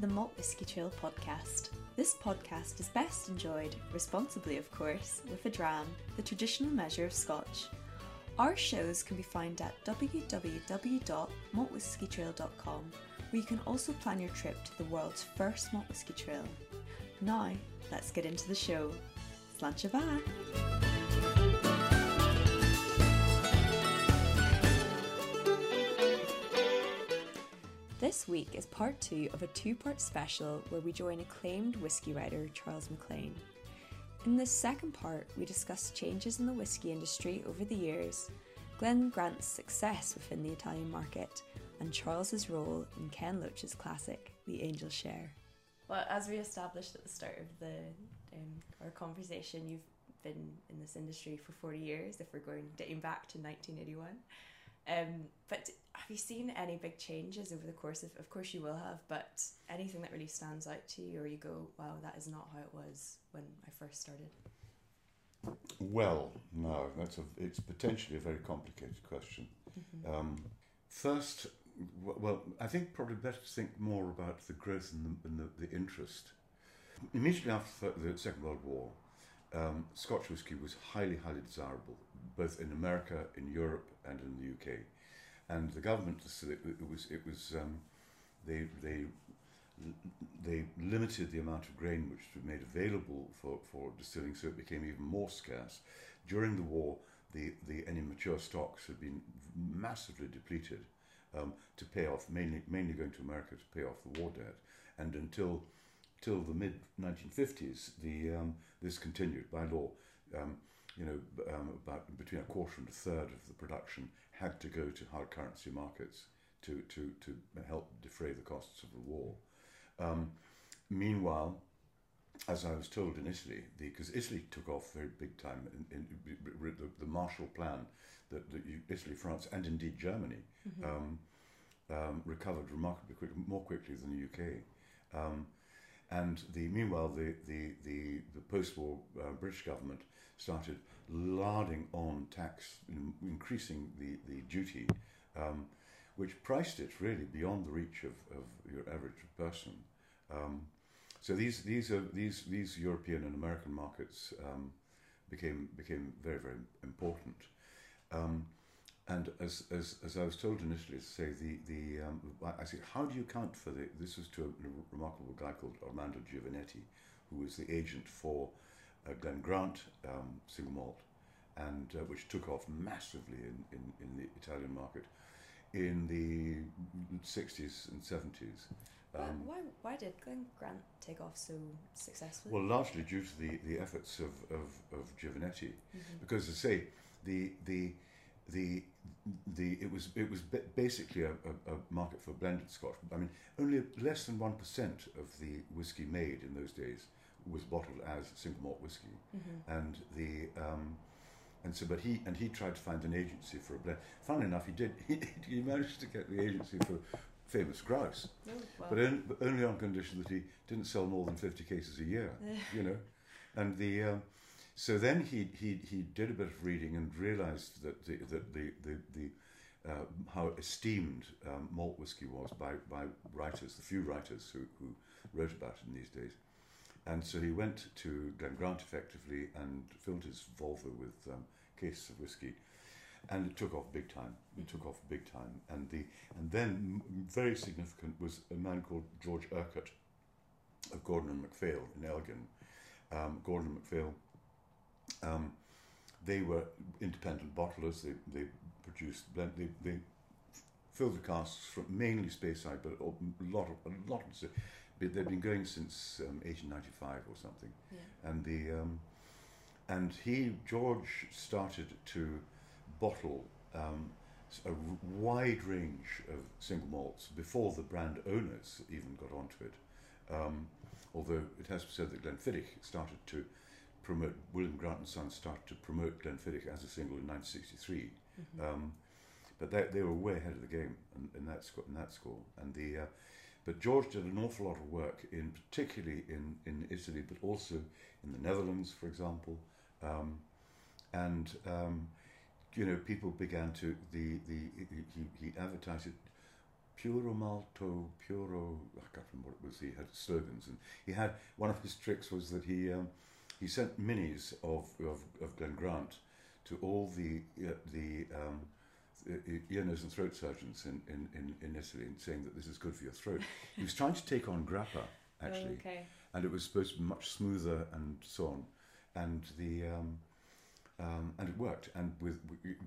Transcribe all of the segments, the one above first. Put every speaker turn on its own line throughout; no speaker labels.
the Malt Whisky Trail podcast. This podcast is best enjoyed, responsibly of course, with a dram, the traditional measure of scotch. Our shows can be found at www.maltwhiskytrail.com, where you can also plan your trip to the world's first malt whiskey trail. Now, let's get into the show. Slàinte mhath! This week is part two of a two part special where we join acclaimed whisky writer Charles Maclean. In this second part, we discuss changes in the whisky industry over the years, Glen Grant's success within the Italian market, and Charles's role in Ken Loach's classic, The Angels' Share. Well, as we established at the start of the um, our conversation, you've been in this industry for 40 years, if we're going dating back to 1981. Um, but have you seen any big changes over the course of? Of course, you will have, but anything that really stands out to you, or you go, "Wow, that is not how it was when I first started."
Well, no, that's a. It's potentially a very complicated question. Mm-hmm. Um, first, well, I think probably better to think more about the growth and the, and the, the interest. Immediately after the Second World War, um, Scotch whisky was highly, highly desirable, both in America, in Europe, and in the UK. And the government it, was it was um, they they they limited the amount of grain which was made available for, for distilling, so it became even more scarce. During the war, the, the any mature stocks had been massively depleted um, to pay off, mainly mainly going to America to pay off the war debt, and until till the mid 1950s, the um, this continued by law. Um, you know, um, about between a quarter and a third of the production had to go to hard currency markets to, to, to help defray the costs of the war. Um, meanwhile, as I was told in Italy, because Italy took off very big time in, in, the, the, Marshall Plan that, that you, Italy, France, and indeed Germany mm-hmm. um, um, recovered remarkably quick, more quickly than the UK. And the meanwhile, the the the, the post-war uh, British government started larding on tax, increasing the the duty, um, which priced it really beyond the reach of, of your average person. Um, so these these are these these European and American markets um, became became very very important. Um, and as, as, as I was told initially, to say the the um, I said, how do you account for the? This was to a remarkable guy called Armando Giovinetti, who was the agent for uh, Glen Grant um, single malt, and uh, which took off massively in, in, in the Italian market in the 60s and 70s.
Um, why, why did Glen Grant take off so successfully?
Well, largely due to the, the efforts of, of, of Giovinetti. Mm-hmm. Because, as I say, the, the, the the it was it was basically a, a, a, market for blended Scotch. I mean, only less than one percent of the whiskey made in those days was bottled as single malt whiskey, mm-hmm. and the um, and so but he and he tried to find an agency for a blend. Funnily enough, he did. He, he managed to get the agency for famous grouse, oh, but, on, but, only on condition that he didn't sell more than fifty cases a year. you know, and the. Um, so then he, he, he did a bit of reading and realised that the, that the, the, the, uh, how esteemed um, malt whisky was by, by writers, the few writers who, who wrote about it in these days. And so he went to Glen Grant effectively and filled his Volvo with um, cases of whisky. And it took off big time. It took off big time. And, the, and then, very significant, was a man called George Urquhart of Gordon and MacPhail in Elgin. Um, Gordon and MacPhail um, they were independent bottlers. They, they produced blend. They, they filled the casks from mainly Speyside, but a lot of a lot of. They've been going since um, 1895 or something, yeah. and the um, and he George started to bottle um, a wide range of single malts before the brand owners even got onto it. Um, although it has to be said that Glenfiddich started to promote William Grant and Sons started to promote Glenfiddich as a single in 1963. Mm-hmm. Um, but they, they were way ahead of the game in, in that score. In that score, and the uh, but George did an awful lot of work in particularly in, in Italy, but also in the Netherlands, for example, um, and um, you know people began to the the he, he advertised it Puro Malto, Puro. I can't remember what it was. He had slogans, and he had one of his tricks was that he um, he sent minis of of, of Glen Grant to all the uh, the um, ear, nose, and throat surgeons in, in, in, in Italy, and saying that this is good for your throat. he was trying to take on grappa actually,
Oh, okay.
and it was supposed to be much smoother and so on, and the um, um, and it worked. And with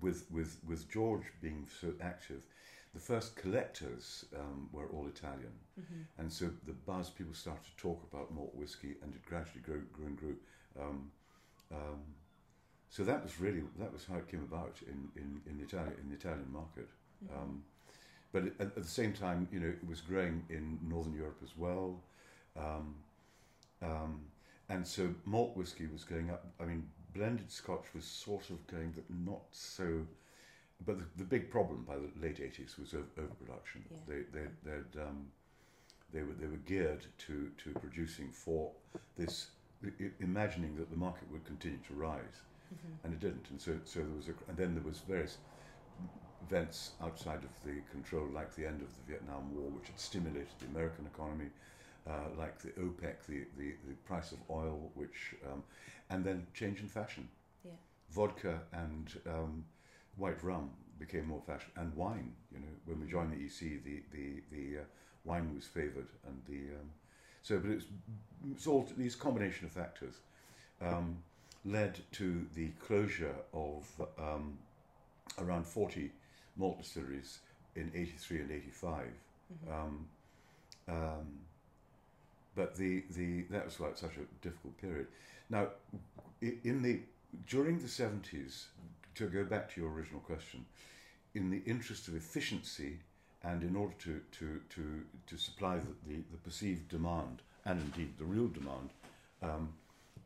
with with with George being so active, the first collectors um, were all Italian,
Mhm.
and so the buzz people started to talk about malt whiskey, and it gradually grew, grew and grew. Um, um, so that was really that was how it came about in in, in the Italian in the Italian market.
Mhm.
Um, but at, at the same time, you know, it was growing in Northern Europe as well. Um, um, and so malt whiskey was going up. I mean, blended Scotch was sort of going, but not so. But the, the big problem by the late eighties was over, overproduction.
Yeah.
They they they'd, um, they were they were geared to to producing for this, imagining that the market would continue to rise
Mhm.
and it didn't. And so, so there was a, and then there was various events outside of the control, like the end of the Vietnam War, which had stimulated the American economy, uh, like the OPEC, the, the, the price of oil, which, um, and then change in fashion.
Yeah.
Vodka and um, white rum became more fashion, and wine. You know, when we joined the EC, the the the uh, wine was favoured, and the um, so, but it's it's all these combination of factors. Um, led to the closure of um, around 40 malt distilleries in 83 and 85.
Mhm.
Um, um, but the, the that was why it's such a difficult period. Now, in the during the 70s, to go back to your original question, in the interest of efficiency and in order to to to, to supply the, the, the perceived demand and indeed the real demand. Um,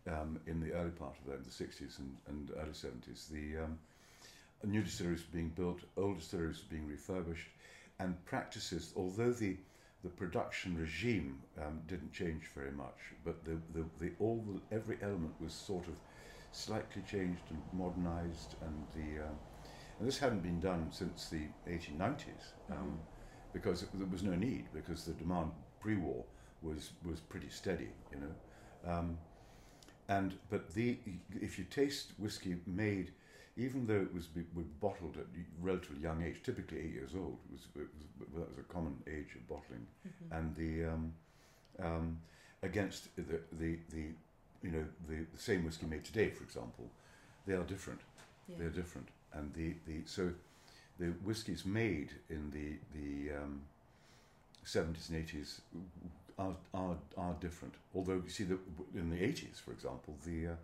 um, in the early part of the, the 60s and, and early 70s, the um, new distilleries were being built, old distilleries were being refurbished, and practices, although the the production regime um, didn't change very much, but the, the, the all the, every element was sort of slightly changed and modernized, and the um, and this hadn't been done since the 1890s, um,
Mhm.
because it, there was no need because the demand pre-war was was pretty steady, you know. Um, and but the if you taste whiskey made, even though it was be, bottled at a relatively young age, typically eight years old, was, it was that was a common age of bottling,
Mhm.
and the um, um, against the, the the you know the, the same whiskey made today, for example, they are different.
Yeah.
They're different, and the, the so the whiskies made in the the um, 70s and 80s are, are are different. Although you see that in the 80s, for example, the uh,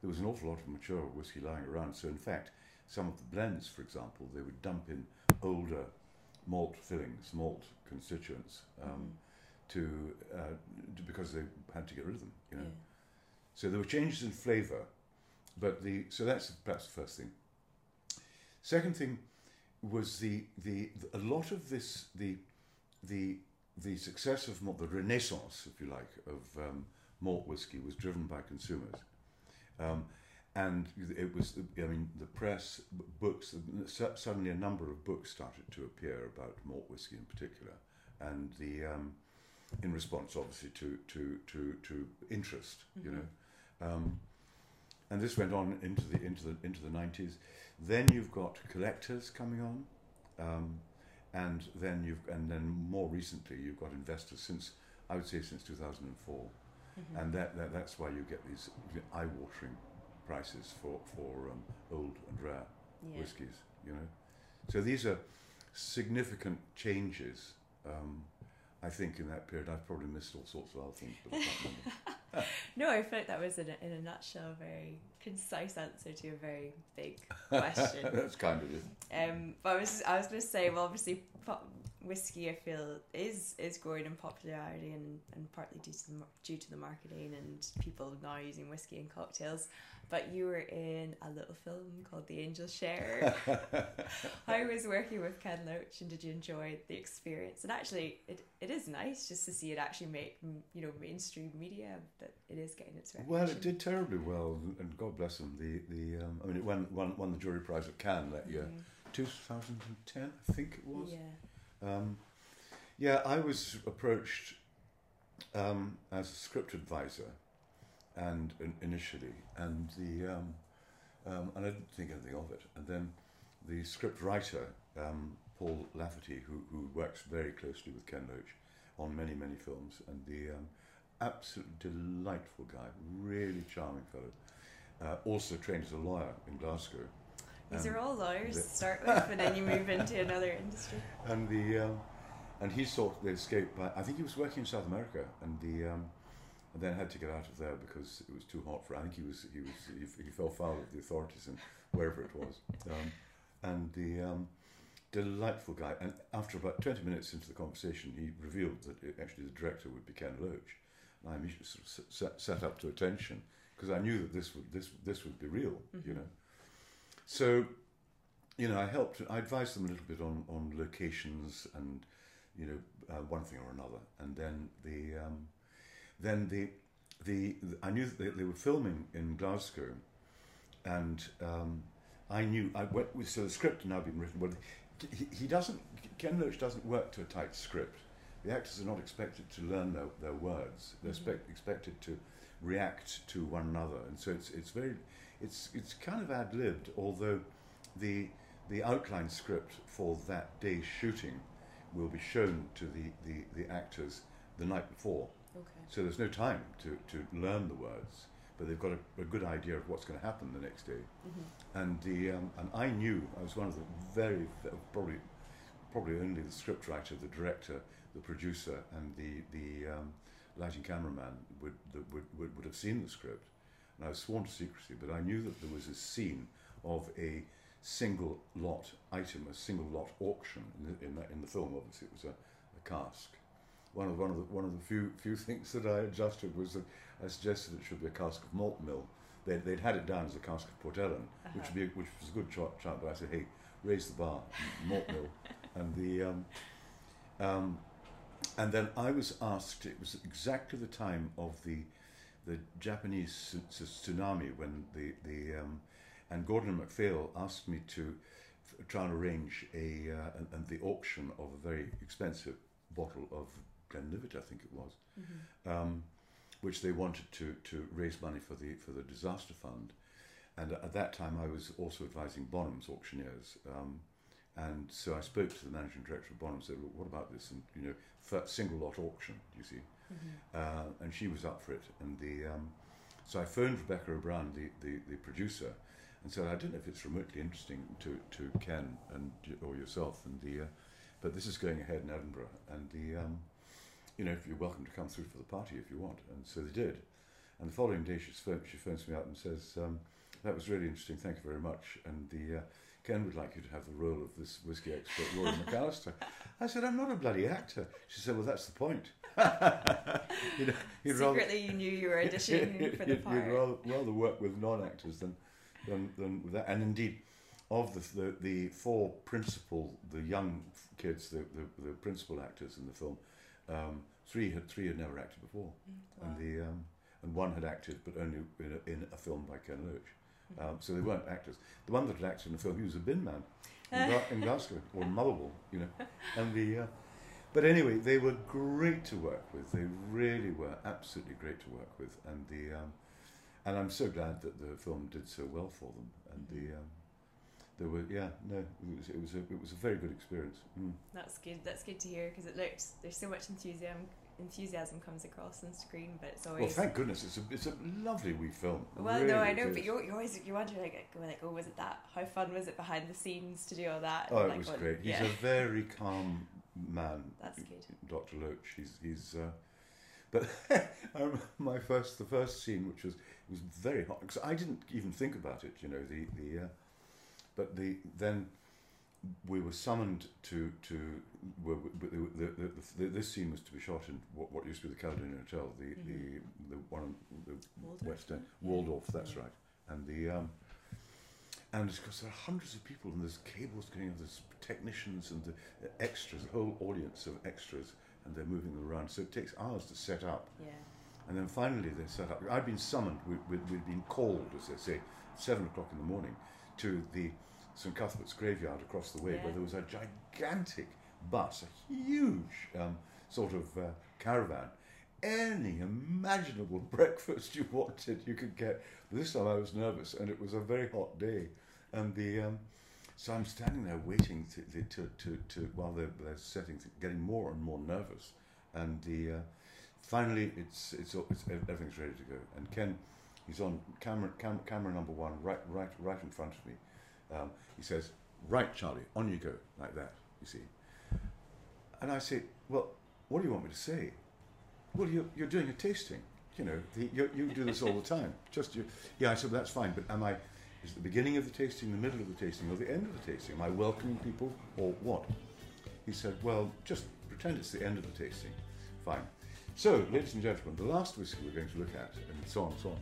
there was an awful lot of mature whiskey lying around. So in fact, some of the blends, for example, they would dump in older malt fillings, malt constituents, um,
Mhm.
to, uh, to because they had to get rid of them. You know.
Yeah.
So there were changes in flavour, but the so that's perhaps the first thing. Second thing was the the, a lot of this the the the success of malt, the renaissance, if you like, of um, malt whiskey was driven by consumers, um, and it was I mean the press, books. Suddenly, a number of books started to appear about malt whiskey in particular, and the um, in response, obviously, to to to to interest, you
Mhm.
know. Um, and this went on into the into the into the nineties. Then you've got collectors coming on, um, and then you've and then more recently you've got investors since I would say since two thousand and four,
Mhm.
and that, that that's why you get these eye-watering prices for for um, old and rare
yeah.
whiskies. You know, so these are significant changes. Um, I think in that period, I've probably missed all sorts of other things, but I can't remember.
No, I feel like that was in a, in a nutshell a very concise answer to a very big question.
That's kind of it.
Um, but I was I was going to say, well, obviously, whiskey I feel is is growing in popularity, and, and partly due to the due to the marketing and people now using whiskey in cocktails. But you were in a little film called The Angels' Share. I was working with Ken Loach, and did you enjoy the experience? And actually, it, it is nice just to see it actually make you know mainstream media that it is getting its recognition.
Well, it did terribly well, and God bless them. The the um, I mean, it won, won won the jury prize at Cannes that year,
Mhm.
2010, I think it was.
Yeah.
Um, Yeah, I was approached um, as a script advisor, and in, initially, and the um, um, and I didn't think anything of it. And then the script writer, um, Paul Laverty, who, who works very closely with Ken Loach on many many films, and the um, absolute delightful guy, really charming fellow. Uh, also trained as a lawyer in Glasgow.
These are all lawyers
the-
to start with, and then you move into another industry.
and the um, and he sought the escape by I think he was working in South America and the um, and then had to get out of there because it was too hot for I think he was he was he, he fell foul of the authorities and wherever it was. Um, and the um, delightful guy and after about 20 minutes into the conversation he revealed that it, actually the director would be Ken Loach. And I immediately sort of s- set, set up to attention because I knew that this would this this would be real you know so you know, I helped. I advised them a little bit on, on locations and you know uh, one thing or another, and then the um, then the, the I knew that they, they were filming in Glasgow, and um, I knew I went with so the script had now been written. Well, he, he doesn't Ken Loach doesn't work to a tight script. The actors are not expected to learn their, their words. They're expect, expected to react to one another, and so it's it's very it's it's kind of ad libbed. Although the the outline script for that day's shooting will be shown to the, the, the actors the night before.
Okay.
So there's no time to, to learn the words, but they've got a, a good idea of what's going to happen the next day.
Mm-hmm.
And the um, and I knew I was one of the very ve- probably probably only the script writer, the director, the producer, and the the um, lighting cameraman would, would, would would have seen the script. And I was sworn to secrecy, but I knew that there was a scene of a single lot item, a single lot auction in the, in, that, in the film. Obviously, it was a, a cask. One of one of the one of the few few things that I adjusted was that I suggested it should be a cask of malt mill. They'd, they'd had it down as a cask of Port Ellen, which would be which was a good chart, chart. But I said, hey, raise the bar, malt mill, and the um, um, and then I was asked. It was exactly the time of the the Japanese tsu- tsu- tsunami when the the um, and Gordon MacPhail asked me to try and arrange a uh, and, and the auction of a very expensive bottle of Glenlivet, I think it was, um, which they wanted to to raise money for the for the disaster fund. And at that time, I was also advising Bonham's auctioneers. Um, and so I spoke to the managing director of Bonham and said, well, what about this? And, you know, single lot auction, you see. Uh, and she was up for it. And the, um, so I phoned Rebecca O'Brien, the, the, the producer, and said, I don't know if it's remotely interesting to, to Ken and or yourself, and the, uh, but this is going ahead in Edinburgh. And the, um, you know, if you're welcome to come through for the party if you want. And so they did. And the following day, she, phone, she phones me up and says, um, that was really interesting, thank you very much. And the, uh, Ken would like you to have the role of this whiskey expert, Rory McAllister. I said, I'm not a bloody actor. She said, well, that's the point. you know, you'd rather-
Secretly, you knew you were auditioning for the
you'd,
part.
you'd rather, rather work with non-actors than, than, than with that. And indeed, of the, the, the four principal, the young kids, the, the, the principal actors in the film, um, three had three had never acted before,
Wow.
and the um, and one had acted, but only in a, in a film by Ken Loach. Um, so they weren't actors. The one that had acted in the film, he was a bin man in, Gla- in Glasgow or Motherwell, you know. And the, uh, but anyway, they were great to work with. They really were absolutely great to work with, and the, um, and I'm so glad that the film did so well for them. And the, um, there were yeah, no, it was it was a it was a very good experience. Mm.
That's good. That's good to hear because it looks there's so much enthusiasm. Enthusiasm comes across on screen, but it's always.
Well, thank goodness, it's a it's a lovely wee film.
Well,
Really
no, I know, but you you always you wonder like like oh was it that how fun was it behind the scenes to do all that?
Oh, it
like,
was
what-
great. He's
yeah.
a very calm man.
That's good.
Dr. Loach. He's he's. Uh, but I remember my first the first scene, which was was very hot because I didn't even think about it. You know the the. Uh, but the then we were summoned to to were, the, the, the, the, this scene was to be shot in what, what used to be the Caledonia Hotel, the
Mhm.
the the one on the
Waldorf,
West End. Waldorf. That's
Yeah.
right, and the. Um, and it's because there are hundreds of people, and there's cables going, and there's technicians and the extras, the whole audience of extras, and they're moving them around. So it takes hours to set up.
Yeah.
And then finally they set up. I'd been summoned, we, we, we'd been called, as they say, at seven o'clock in the morning to the St Cuthbert's graveyard across the way,
Yeah.
where there was a gigantic bus, a huge um, sort of uh, caravan. Any imaginable breakfast you wanted, you could get. But this time I was nervous, and it was a very hot day, and the um, so I'm standing there waiting to to to, to while they're, they're setting, getting more and more nervous, and the uh, finally it's, it's it's everything's ready to go, and Ken. He's on camera, cam, camera number one, right, right, right in front of me. Um, he says, "Right, Charlie, on you go," like that. You see. And I say, "Well, what do you want me to say?" Well, you're, you're doing a tasting. You know, the, you, you do this all the time. Just you. Yeah, I said well, that's fine. But am I? Is it the beginning of the tasting, the middle of the tasting, or the end of the tasting? Am I welcoming people, or what? He said, "Well, just pretend it's the end of the tasting. Fine." So, ladies and gentlemen, the last whiskey we're going to look at, and so on, and so on.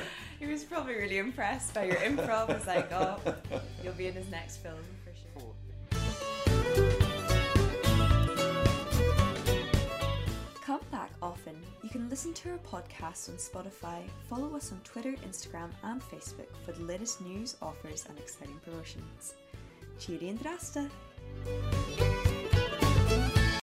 he was probably really impressed by your improv. Was like, "Oh, you'll be in his next film for sure." Come back often. You can listen to our podcast on Spotify, follow us on Twitter, Instagram, and Facebook for the latest news, offers, and exciting promotions. Cheery and Drasta!